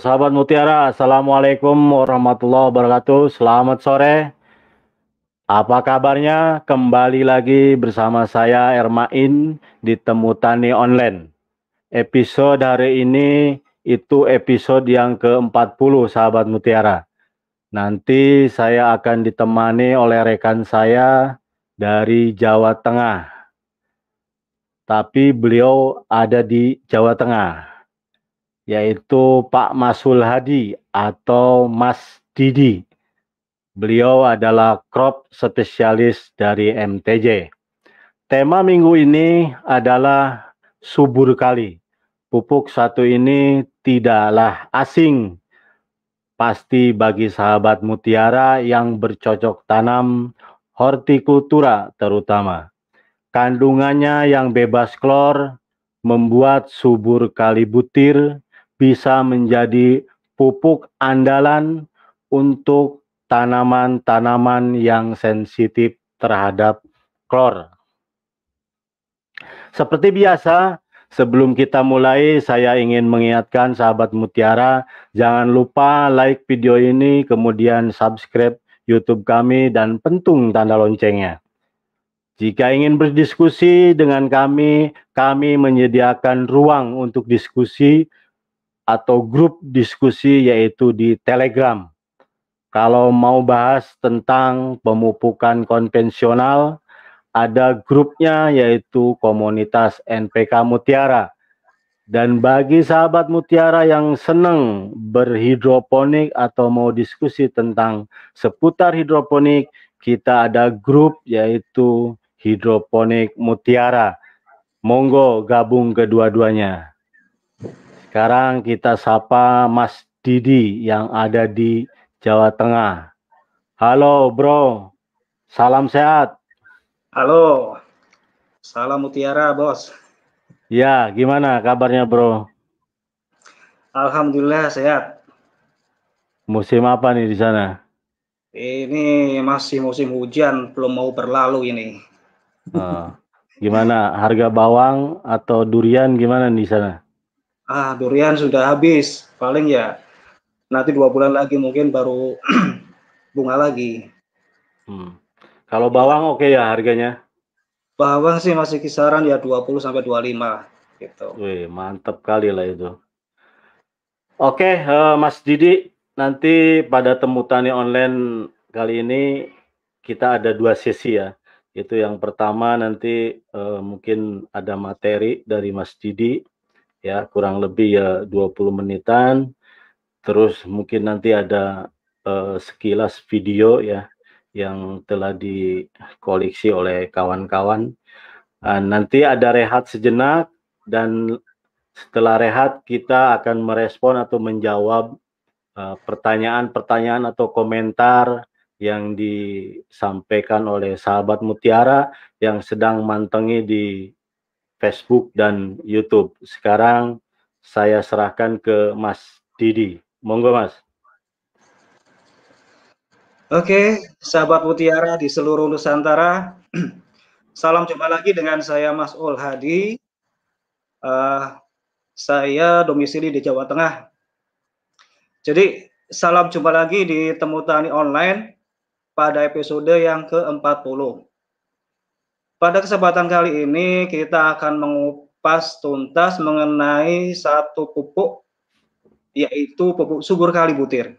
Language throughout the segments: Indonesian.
sahabat Mutiara, Assalamualaikum warahmatullahi wabarakatuh. Selamat sore. Apa kabarnya? Kembali lagi bersama saya Ermain di Temu Tani Online. Episode hari ini itu episode yang ke-40 sahabat Mutiara. Nanti saya akan ditemani oleh rekan saya dari Jawa Tengah. Tapi beliau ada di Jawa Tengah yaitu Pak Masul Hadi atau Mas Didi. Beliau adalah crop spesialis dari MTJ. Tema minggu ini adalah subur kali. Pupuk satu ini tidaklah asing. Pasti bagi sahabat mutiara yang bercocok tanam hortikultura terutama. Kandungannya yang bebas klor membuat subur kali butir bisa menjadi pupuk andalan untuk tanaman-tanaman yang sensitif terhadap klor. Seperti biasa, sebelum kita mulai, saya ingin mengingatkan sahabat Mutiara, jangan lupa like video ini, kemudian subscribe YouTube kami, dan pentung tanda loncengnya. Jika ingin berdiskusi dengan kami, kami menyediakan ruang untuk diskusi atau grup diskusi yaitu di Telegram. Kalau mau bahas tentang pemupukan konvensional, ada grupnya yaitu komunitas NPK Mutiara. Dan bagi sahabat Mutiara yang senang berhidroponik atau mau diskusi tentang seputar hidroponik, kita ada grup yaitu Hidroponik Mutiara. Monggo gabung kedua-duanya. Sekarang kita sapa Mas Didi yang ada di Jawa Tengah. Halo bro, salam sehat. Halo, salam mutiara bos. Ya, gimana kabarnya bro? Alhamdulillah sehat. Musim apa nih di sana? Ini masih musim hujan, belum mau berlalu ini. Uh, gimana harga bawang atau durian gimana di sana? Ah durian sudah habis. Paling ya nanti dua bulan lagi mungkin baru bunga lagi. Hmm. kalau bawang oke okay ya harganya? Bawang sih masih kisaran ya 20 sampai 25 gitu. Wih, mantap kali lah itu. Oke okay, uh, Mas Didi nanti pada temu tani online kali ini kita ada dua sesi ya. Itu yang pertama nanti uh, mungkin ada materi dari Mas Didi ya kurang lebih ya 20 menitan. Terus mungkin nanti ada uh, sekilas video ya yang telah dikoleksi oleh kawan-kawan. Uh, nanti ada rehat sejenak dan setelah rehat kita akan merespon atau menjawab eh, pertanyaan-pertanyaan uh, atau komentar yang disampaikan oleh sahabat Mutiara yang sedang mantengi di Facebook dan YouTube. Sekarang saya serahkan ke Mas Didi. Monggo Mas. Oke, sahabat Mutiara di seluruh Nusantara. Salam jumpa lagi dengan saya Mas Ul Hadi. Uh, saya domisili di Jawa Tengah. Jadi salam jumpa lagi di Temu Tani Online pada episode yang ke-40. Pada kesempatan kali ini kita akan mengupas tuntas mengenai satu pupuk yaitu pupuk subur kali butir.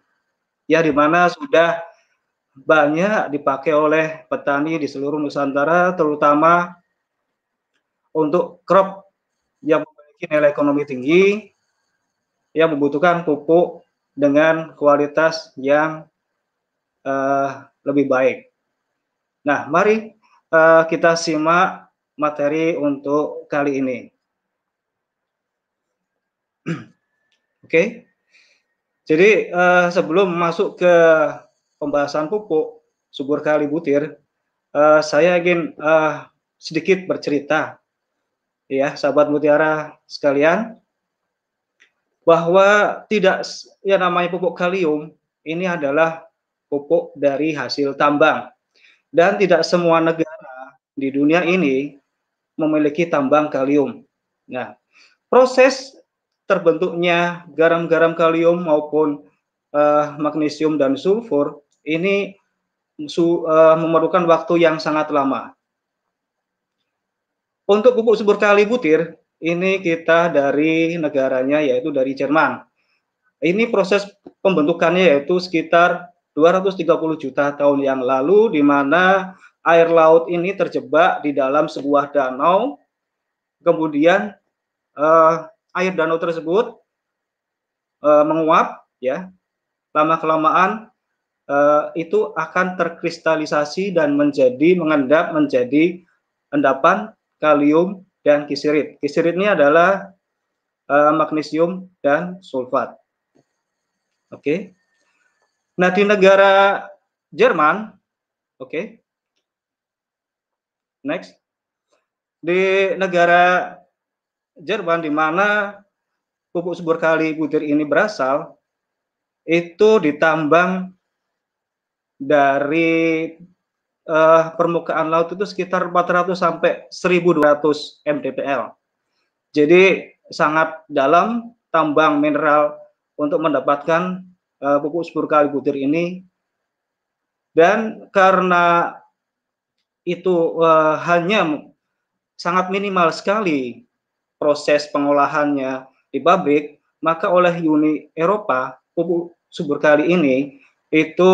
Ya di mana sudah banyak dipakai oleh petani di seluruh Nusantara terutama untuk crop yang memiliki nilai ekonomi tinggi yang membutuhkan pupuk dengan kualitas yang uh, lebih baik. Nah, mari uh, kita simak materi untuk kali ini. Oke. Okay. Jadi uh, sebelum masuk ke pembahasan pupuk subur kali butir, uh, saya ingin uh, sedikit bercerita, ya sahabat mutiara sekalian, bahwa tidak ya namanya pupuk kalium ini adalah pupuk dari hasil tambang dan tidak semua negara di dunia ini memiliki tambang kalium. Nah, proses terbentuknya garam-garam kalium maupun uh, magnesium dan sulfur ini su, uh, memerlukan waktu yang sangat lama. Untuk pupuk subur kali butir, ini kita dari negaranya yaitu dari Jerman. Ini proses pembentukannya yaitu sekitar 230 juta tahun yang lalu di mana air laut ini terjebak di dalam sebuah danau. Kemudian uh, air danau tersebut uh, menguap ya lama kelamaan uh, itu akan terkristalisasi dan menjadi mengendap menjadi endapan kalium dan kisirit. Kisirit ini adalah uh, magnesium dan sulfat. Oke. Okay. Nah di negara Jerman, oke. Okay. Next. Di negara Jerman di mana pupuk subur kali butir ini berasal itu ditambang dari uh, permukaan laut itu sekitar 400 sampai 1200 mdpl. Jadi sangat dalam tambang mineral untuk mendapatkan uh, pupuk subur kali butir ini dan karena itu uh, hanya sangat minimal sekali proses pengolahannya di pabrik, maka oleh Uni Eropa pupuk subur kali ini itu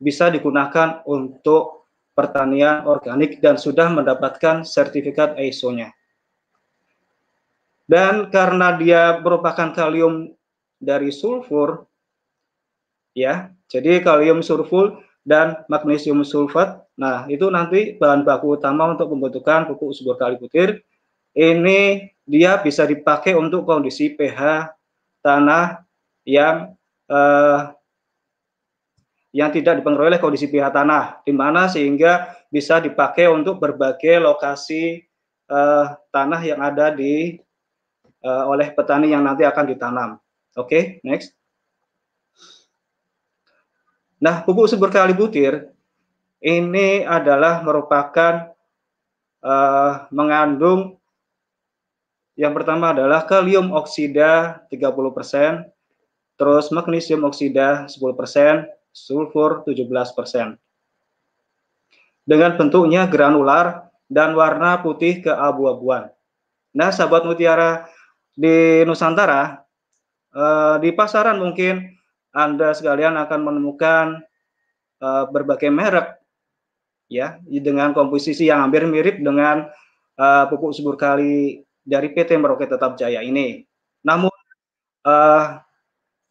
bisa digunakan untuk pertanian organik dan sudah mendapatkan sertifikat ISO-nya. Dan karena dia merupakan kalium dari sulfur, ya, jadi kalium sulfur dan magnesium sulfat. Nah, itu nanti bahan baku utama untuk pembentukan pupuk subur kali butir ini dia bisa dipakai untuk kondisi pH tanah yang eh, yang tidak dipengaruhi oleh kondisi pH tanah, di mana sehingga bisa dipakai untuk berbagai lokasi eh, tanah yang ada di eh, oleh petani yang nanti akan ditanam. Oke, okay, next. Nah, pupuk subur kali butir ini adalah merupakan uh, mengandung yang pertama adalah kalium oksida 30%, terus magnesium oksida 10%, sulfur 17%. Dengan bentuknya granular dan warna putih keabu-abuan. Nah, sahabat mutiara di Nusantara, eh, di pasaran mungkin Anda sekalian akan menemukan eh, berbagai merek ya dengan komposisi yang hampir mirip dengan eh, pupuk subur kali dari PT Merauke Tetap Jaya ini. Namun uh,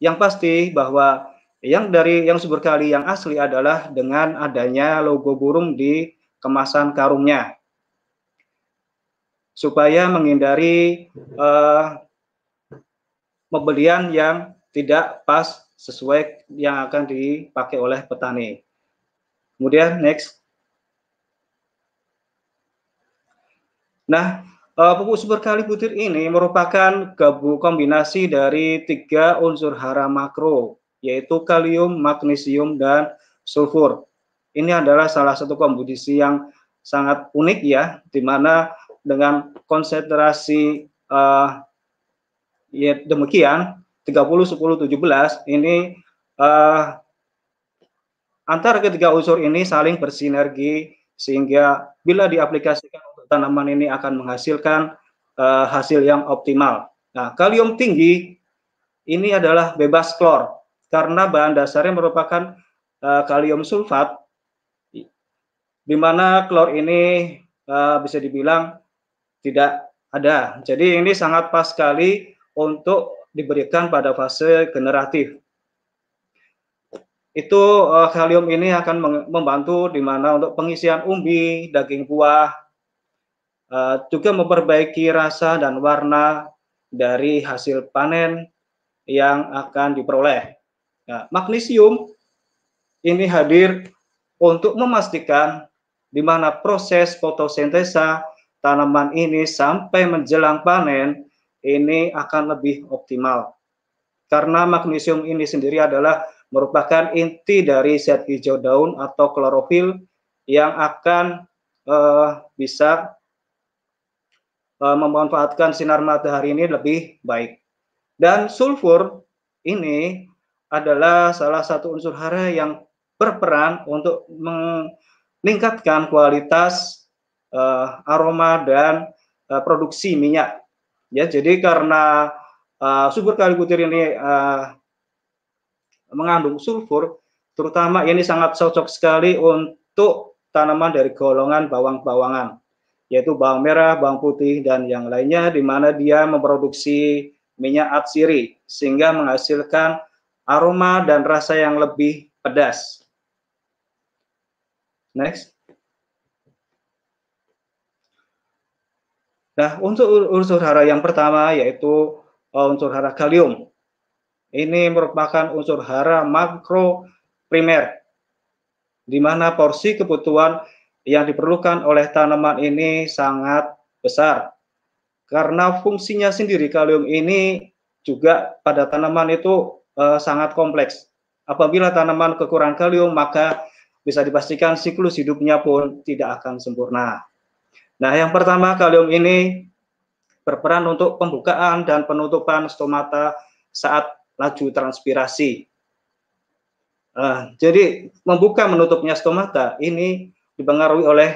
yang pasti bahwa yang dari yang sumber kali yang asli adalah dengan adanya logo burung di kemasan karungnya supaya menghindari uh, pembelian yang tidak pas sesuai yang akan dipakai oleh petani. Kemudian next. Nah, Uh, pupuk super kali butir ini merupakan gabung kombinasi dari tiga unsur hara makro, yaitu kalium, magnesium, dan sulfur. Ini adalah salah satu komposisi yang sangat unik ya, di mana dengan konsentrasi uh, ya demikian 30 10 17 ini uh, antara ketiga unsur ini saling bersinergi sehingga bila diaplikasikan tanaman ini akan menghasilkan uh, hasil yang optimal. Nah, kalium tinggi ini adalah bebas klor karena bahan dasarnya merupakan uh, kalium sulfat di mana klor ini uh, bisa dibilang tidak ada. Jadi ini sangat pas sekali untuk diberikan pada fase generatif. Itu uh, kalium ini akan membantu di mana untuk pengisian umbi, daging buah, uh, juga memperbaiki rasa dan warna dari hasil panen yang akan diperoleh. Nah, magnesium ini hadir untuk memastikan di mana proses fotosintesa tanaman ini sampai menjelang panen ini akan lebih optimal. Karena magnesium ini sendiri adalah merupakan inti dari zat hijau daun atau klorofil yang akan uh, bisa uh, memanfaatkan sinar matahari ini lebih baik. Dan sulfur ini adalah salah satu unsur hara yang berperan untuk meningkatkan kualitas uh, aroma dan uh, produksi minyak. Ya, jadi karena uh, subur kali butir ini uh, mengandung sulfur, terutama ini sangat cocok sekali untuk tanaman dari golongan bawang-bawangan, yaitu bawang merah, bawang putih, dan yang lainnya, di mana dia memproduksi minyak atsiri, sehingga menghasilkan aroma dan rasa yang lebih pedas. Next. Nah, untuk unsur hara yang pertama yaitu uh, unsur hara kalium. Ini merupakan unsur hara makro primer, di mana porsi kebutuhan yang diperlukan oleh tanaman ini sangat besar. Karena fungsinya sendiri kalium ini juga pada tanaman itu uh, sangat kompleks. Apabila tanaman kekurangan kalium, maka bisa dipastikan siklus hidupnya pun tidak akan sempurna. Nah, yang pertama kalium ini berperan untuk pembukaan dan penutupan stomata saat laju transpirasi. Uh, jadi membuka menutupnya stomata ini dipengaruhi oleh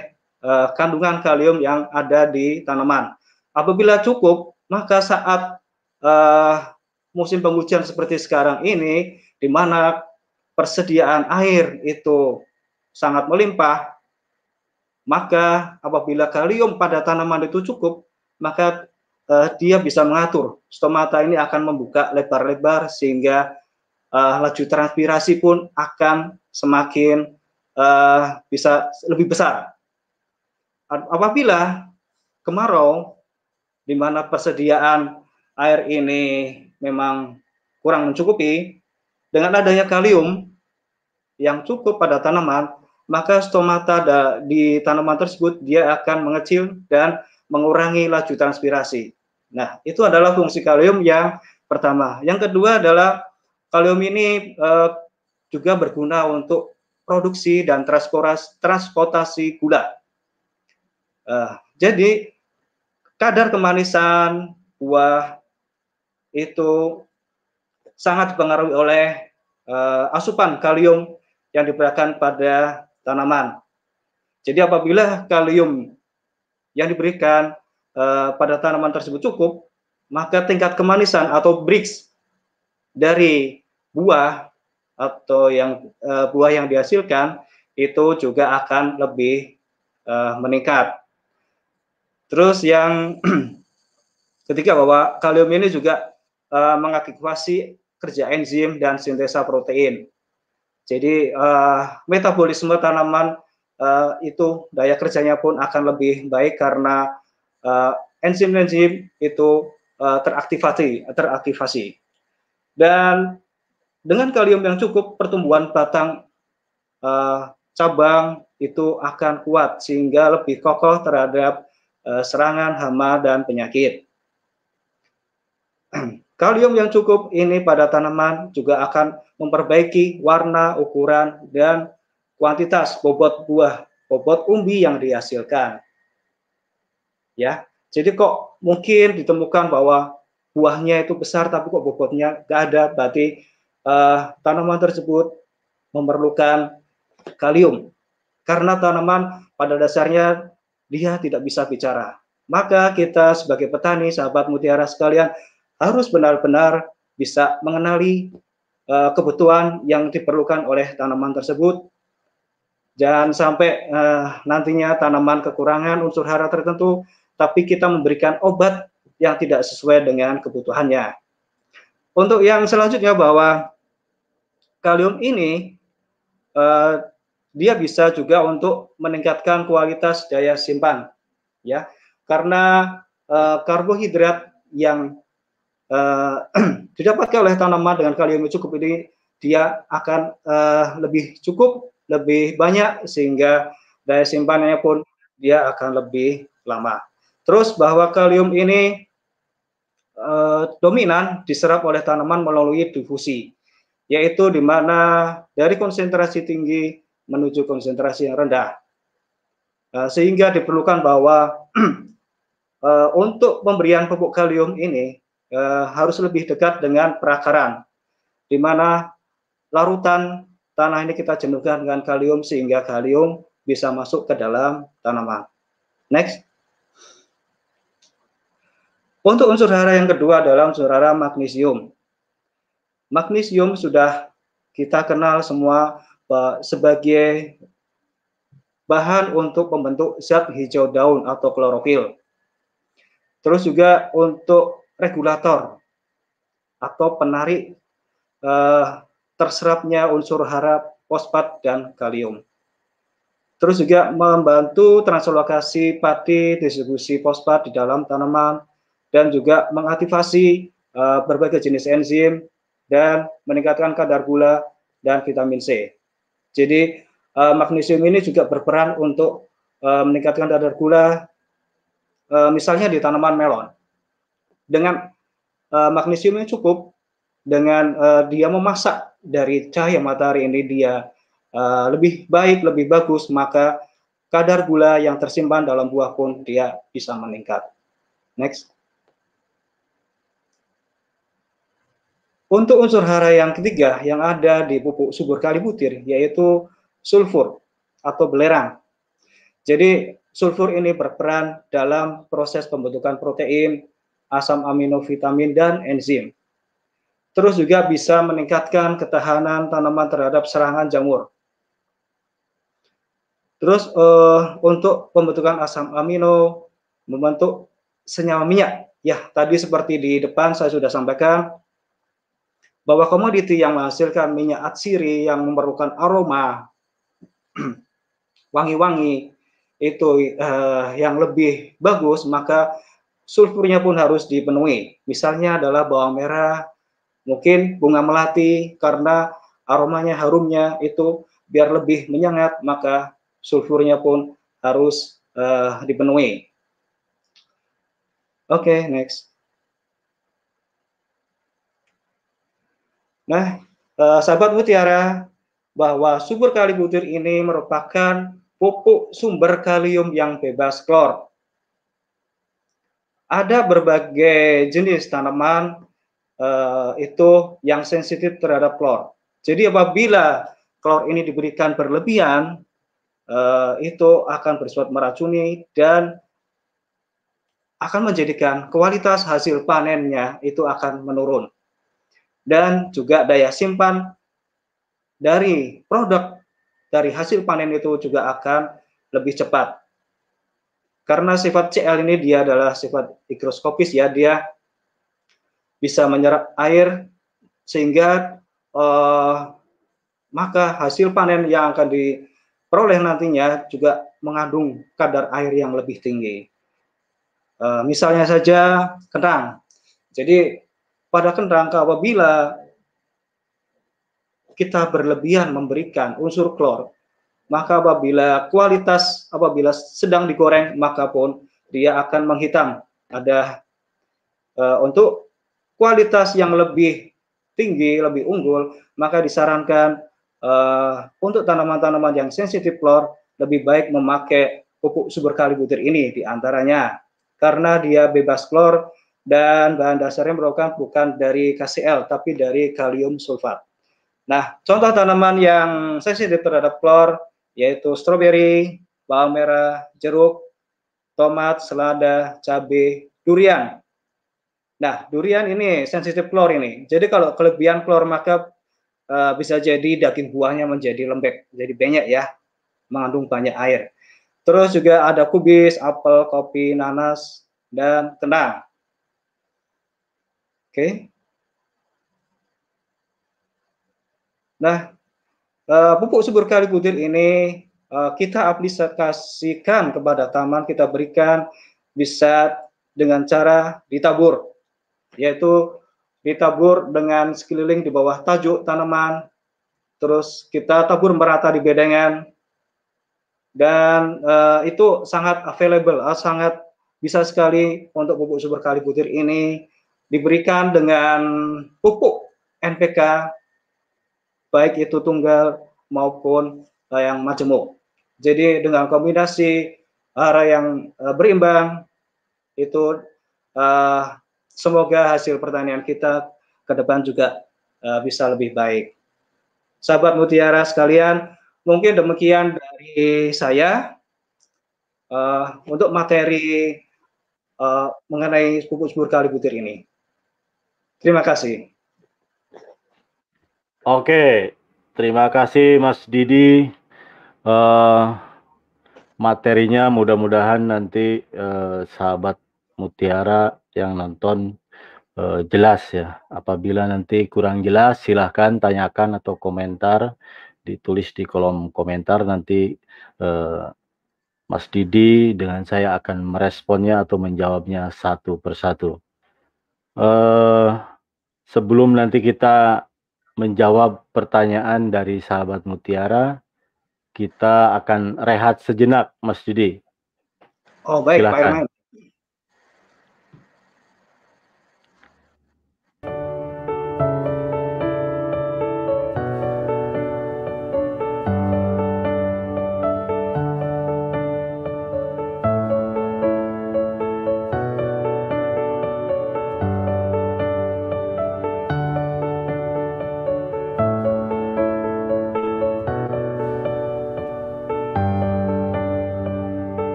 uh, kandungan kalium yang ada di tanaman. Apabila cukup, maka saat uh, musim penghujan seperti sekarang ini, di mana persediaan air itu sangat melimpah, maka apabila kalium pada tanaman itu cukup, maka uh, dia bisa mengatur stomata ini akan membuka lebar-lebar sehingga uh, laju transpirasi pun akan semakin uh, bisa lebih besar. Apabila kemarau di mana persediaan air ini memang kurang mencukupi, dengan adanya kalium yang cukup pada tanaman, maka stomata di tanaman tersebut dia akan mengecil dan mengurangi laju transpirasi. Nah, itu adalah fungsi kalium yang pertama. Yang kedua adalah kalium ini eh, juga berguna untuk produksi dan transportasi gula. Eh, jadi kadar kemanisan buah itu sangat dipengaruhi oleh eh, asupan kalium yang diberikan pada tanaman. Jadi apabila kalium yang diberikan uh, pada tanaman tersebut cukup, maka tingkat kemanisan atau Brix dari buah atau yang uh, buah yang dihasilkan itu juga akan lebih uh, meningkat. Terus yang ketiga bahwa kalium ini juga uh, mengaktifasi kerja enzim dan sintesa protein. Jadi uh, metabolisme tanaman uh, itu daya kerjanya pun akan lebih baik karena uh, enzim-enzim itu uh, teraktivasi, teraktivasi. Dan dengan kalium yang cukup, pertumbuhan batang uh, cabang itu akan kuat sehingga lebih kokoh terhadap uh, serangan hama dan penyakit. Kalium yang cukup ini pada tanaman juga akan memperbaiki warna, ukuran, dan kuantitas bobot buah, bobot umbi yang dihasilkan. Ya, jadi kok mungkin ditemukan bahwa buahnya itu besar tapi kok bobotnya nggak ada, berarti uh, tanaman tersebut memerlukan kalium. Karena tanaman pada dasarnya dia tidak bisa bicara. Maka kita sebagai petani, sahabat mutiara sekalian, harus benar-benar bisa mengenali uh, kebutuhan yang diperlukan oleh tanaman tersebut. Jangan sampai uh, nantinya tanaman kekurangan unsur hara tertentu, tapi kita memberikan obat yang tidak sesuai dengan kebutuhannya. Untuk yang selanjutnya bahwa kalium ini uh, dia bisa juga untuk meningkatkan kualitas daya simpan, ya, karena uh, karbohidrat yang uh, didapatkan oleh tanaman dengan kalium yang cukup ini dia akan uh, lebih cukup, lebih banyak sehingga daya simpanannya pun dia akan lebih lama. Terus bahwa kalium ini uh, dominan diserap oleh tanaman melalui difusi, yaitu di mana dari konsentrasi tinggi menuju konsentrasi yang rendah. Uh, sehingga diperlukan bahwa uh, untuk pemberian pupuk kalium ini uh, harus lebih dekat dengan perakaran, di mana larutan tanah ini kita jenuhkan dengan kalium sehingga kalium bisa masuk ke dalam tanaman. Next. Untuk unsur hara yang kedua adalah unsur hara magnesium. Magnesium sudah kita kenal semua sebagai bahan untuk membentuk zat hijau daun atau klorofil. Terus juga untuk regulator atau penarik eh, terserapnya unsur hara fosfat dan kalium. Terus juga membantu translokasi pati distribusi fosfat di dalam tanaman dan juga mengaktifasi uh, berbagai jenis enzim dan meningkatkan kadar gula dan vitamin C. Jadi uh, magnesium ini juga berperan untuk uh, meningkatkan kadar gula uh, misalnya di tanaman melon. Dengan uh, magnesium yang cukup, dengan uh, dia memasak dari cahaya matahari ini dia uh, lebih baik, lebih bagus, maka kadar gula yang tersimpan dalam buah pun dia bisa meningkat. Next. Untuk unsur hara yang ketiga yang ada di pupuk subur kali butir yaitu sulfur atau belerang. Jadi sulfur ini berperan dalam proses pembentukan protein, asam amino, vitamin, dan enzim. Terus juga bisa meningkatkan ketahanan tanaman terhadap serangan jamur. Terus uh, untuk pembentukan asam amino, membentuk senyawa minyak. Ya, tadi seperti di depan saya sudah sampaikan bahwa komoditi yang menghasilkan minyak atsiri yang memerlukan aroma wangi-wangi itu uh, yang lebih bagus, maka sulfurnya pun harus dipenuhi. Misalnya adalah bawang merah, mungkin bunga melati karena aromanya harumnya itu biar lebih menyengat, maka sulfurnya pun harus uh, dipenuhi. Oke, okay, next. Nah, uh, sahabat mutiara, bahwa subur kali butir ini merupakan pupuk sumber kalium yang bebas klor. Ada berbagai jenis tanaman uh, itu yang sensitif terhadap klor. Jadi apabila klor ini diberikan berlebihan, uh, itu akan bersifat meracuni dan akan menjadikan kualitas hasil panennya itu akan menurun. Dan juga daya simpan dari produk dari hasil panen itu juga akan lebih cepat. Karena sifat CL ini dia adalah sifat mikroskopis ya, dia bisa menyerap air sehingga uh, maka hasil panen yang akan diperoleh nantinya juga mengandung kadar air yang lebih tinggi. Uh, misalnya saja kentang. Jadi pada kentang apabila kita berlebihan memberikan unsur klor, maka apabila kualitas apabila sedang digoreng maka pun dia akan menghitam. Ada uh, untuk kualitas yang lebih tinggi, lebih unggul, maka disarankan uh, untuk tanaman-tanaman yang sensitif klor lebih baik memakai pupuk subur kali butir ini di antaranya karena dia bebas klor dan bahan dasarnya merupakan bukan dari KCl tapi dari kalium sulfat. Nah, contoh tanaman yang sensitif terhadap klor yaitu stroberi, bawang merah, jeruk, tomat, selada, cabai, durian. Nah, durian ini sensitif klor ini. Jadi kalau kelebihan klor maka uh, bisa jadi daging buahnya menjadi lembek, jadi banyak ya, mengandung banyak air. Terus juga ada kubis, apel, kopi, nanas, dan kentang. Oke. Okay. Nah, uh, pupuk subur kali butir ini uh, kita aplikasikan kepada taman, kita berikan bisa dengan cara ditabur, yaitu ditabur dengan sekeliling di bawah tajuk tanaman, terus kita tabur merata di bedengan, dan uh, itu sangat available, uh, sangat bisa sekali untuk pupuk subur kali butir ini diberikan dengan pupuk NPK, baik itu tunggal maupun uh, yang majemuk. Jadi dengan kombinasi hara yang uh, berimbang itu uh, semoga hasil pertanian kita ke depan juga uh, bisa lebih baik. Sahabat Mutiara sekalian, mungkin demikian dari saya uh, untuk materi uh, mengenai pupuk subur kali butir ini. Terima kasih. Oke, terima kasih Mas Didi. Uh, materinya mudah-mudahan nanti uh, sahabat Mutiara yang nonton uh, jelas ya. Apabila nanti kurang jelas, silahkan tanyakan atau komentar, ditulis di kolom komentar nanti uh, Mas Didi dengan saya akan meresponnya atau menjawabnya satu persatu. Uh, sebelum nanti kita menjawab pertanyaan dari sahabat Mutiara, kita akan rehat sejenak, Mas Didi. Oh baik, Silakan. Pak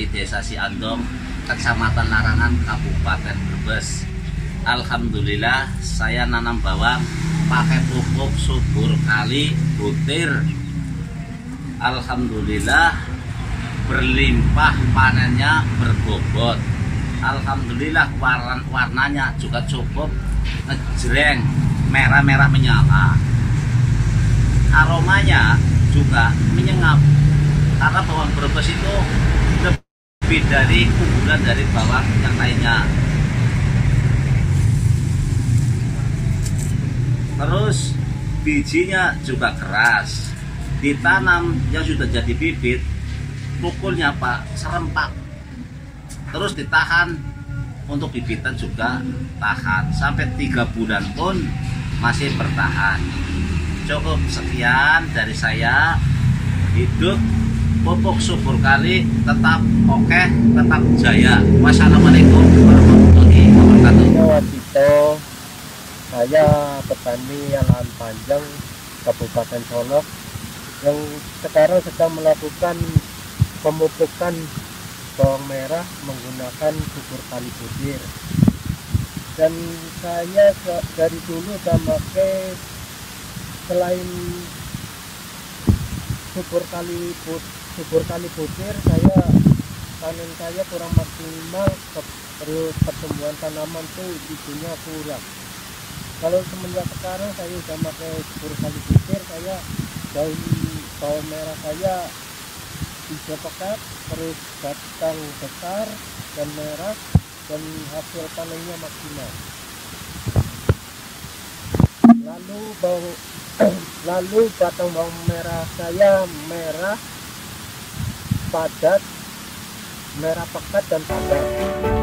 dari Desa Siandong, Kecamatan Larangan, Kabupaten Brebes. Alhamdulillah saya nanam bawang pakai pupuk subur kali butir. Alhamdulillah berlimpah panennya berbobot. Alhamdulillah warna warnanya juga cukup ngejreng merah-merah menyala. Aromanya juga menyengat karena bawang Brebes itu lebih dari unggulan dari bawang yang lainnya. Terus bijinya juga keras. Ditanam yang sudah jadi bibit pukulnya pak serempak. Terus ditahan. Untuk bibitan juga tahan. Sampai tiga bulan pun masih bertahan. Cukup sekian dari saya. Hidup pupuk subur kali tetap oke okay, tetap jaya. Wassalamualaikum warahmatullahi wabarakatuh. Wadito saya petani lahan panjang Kabupaten Solok yang sekarang sedang melakukan pemupukan bawang merah menggunakan subur kali budir dan saya dari dulu sudah pakai selain subur kali putih subur kali butir saya panen saya kurang maksimal terus pertumbuhan tanaman tuh bijinya kurang. Kalau semenjak sekarang saya sudah pakai subur kali butir saya daun bawang merah saya bisa pekat terus batang besar dan merah dan hasil panennya maksimal. Lalu bawang lalu batang bawang merah saya merah padat merah pekat dan padat